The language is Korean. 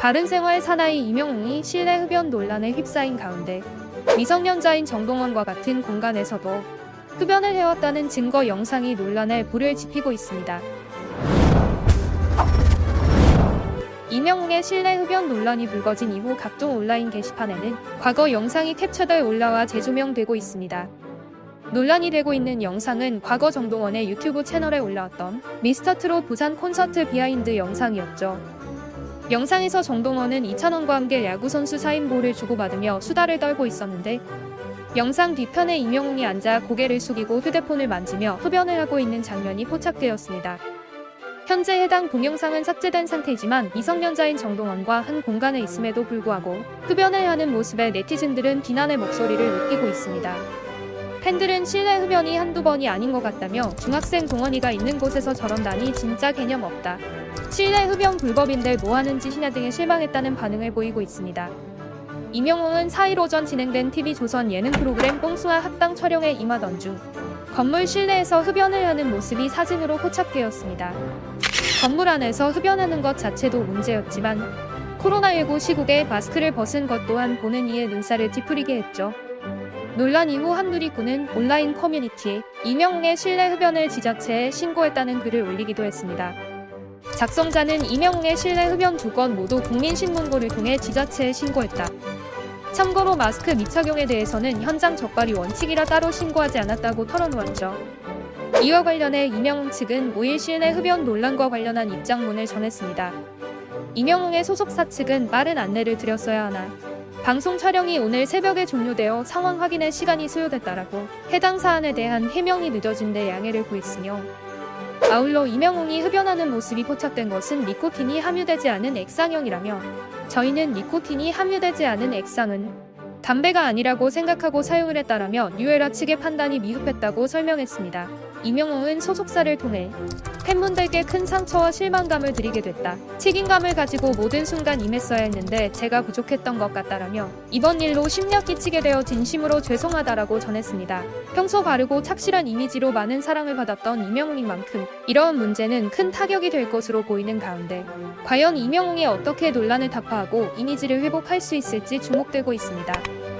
바른생활 사나이 임영웅이 실내 흡연 논란에 휩싸인 가운데 미성년자인 정동원과 같은 공간에서도 흡연을 해왔다는 증거 영상이 논란에 불을 지피고 있습니다. 임영웅의 실내 흡연 논란이 불거진 이후 각종 온라인 게시판에는 과거 영상이 캡처돼 올라와 재조명되고 있습니다. 논란이 되고 있는 영상은 과거 정동원의 유튜브 채널에 올라왔던 미스터트롯 부산 콘서트 behind 영상이었죠. 영상에서 정동원은 이찬원과 함께 야구선수 사인볼을 주고받으며 수다를 떨고 있었는데 영상 뒤편에 이명웅이 앉아 고개를 숙이고 휴대폰을 만지며 흡연을 하고 있는 장면이 포착되었습니다. 현재 해당 동영상은 삭제된 상태지만 미성년자인 정동원과 한 공간에 있음에도 불구하고 흡연을 하는 모습에 네티즌들은 비난의 목소리를 높이고 있습니다. 팬들은 실내 흡연이 한두 번이 아닌 것 같다며 중학생 동원이가 있는 곳에서 저런다니 진짜 개념 없다. 실내 흡연 불법인데 뭐 하는 짓이냐 등의 실망했다는 반응을 보이고 있습니다. 이명웅은 4일 오전 진행된 TV조선 예능 프로그램 뽕숭아 합방 촬영에 임하던 중 건물 실내에서 흡연을 하는 모습이 사진으로 포착되었습니다. 건물 안에서 흡연하는 것 자체도 문제였지만 코로나19 시국에 마스크를 벗은 것 또한 보는 이의 눈살을 찌푸리게 했죠. 논란 이후 한누리꾼은 온라인 커뮤니티에 이명웅의 실내 흡연을 지자체에 신고했다는 글을 올리기도 했습니다. 작성자는 이명웅의 실내 흡연 두 건 모두 국민신문고를 통해 지자체에 신고했다. 참고로 마스크 미착용에 대해서는 현장 적발이 원칙이라 따로 신고하지 않았다고 털어놓았죠. 이와 관련해 이명웅 측은 5일 실내 흡연 논란과 관련한 입장문을 전했습니다. 이명웅의 소속사 측은 빠른 안내를 드렸어야 하나 방송 촬영이 오늘 새벽에 종료되어 상황 확인에 시간이 소요됐다라고 해당 사안에 대한 해명이 늦어진 데 양해를 구했으며 아울러 이명웅이 흡연하는 모습이 포착된 것은 니코틴이 함유되지 않은 액상형이라며 저희는 니코틴이 함유되지 않은 액상은 담배가 아니라고 생각하고 사용을 했다라며 뉴에라 측의 판단이 미흡했다고 설명했습니다. 이명웅은 소속사를 통해 팬분들께 큰 상처와 실망감을 드리게 됐다. 책임감을 가지고 모든 순간 임했어야 했는데 제가 부족했던 것 같다라며 이번 일로 심려 끼치게 되어 진심으로 죄송하다라고 전했습니다. 평소 바르고 착실한 이미지로 많은 사랑을 받았던 이명웅인 만큼 이러한 문제는 큰 타격이 될 것으로 보이는 가운데 과연 이명웅이 어떻게 논란을 타파하고 이미지를 회복할 수 있을지 주목되고 있습니다.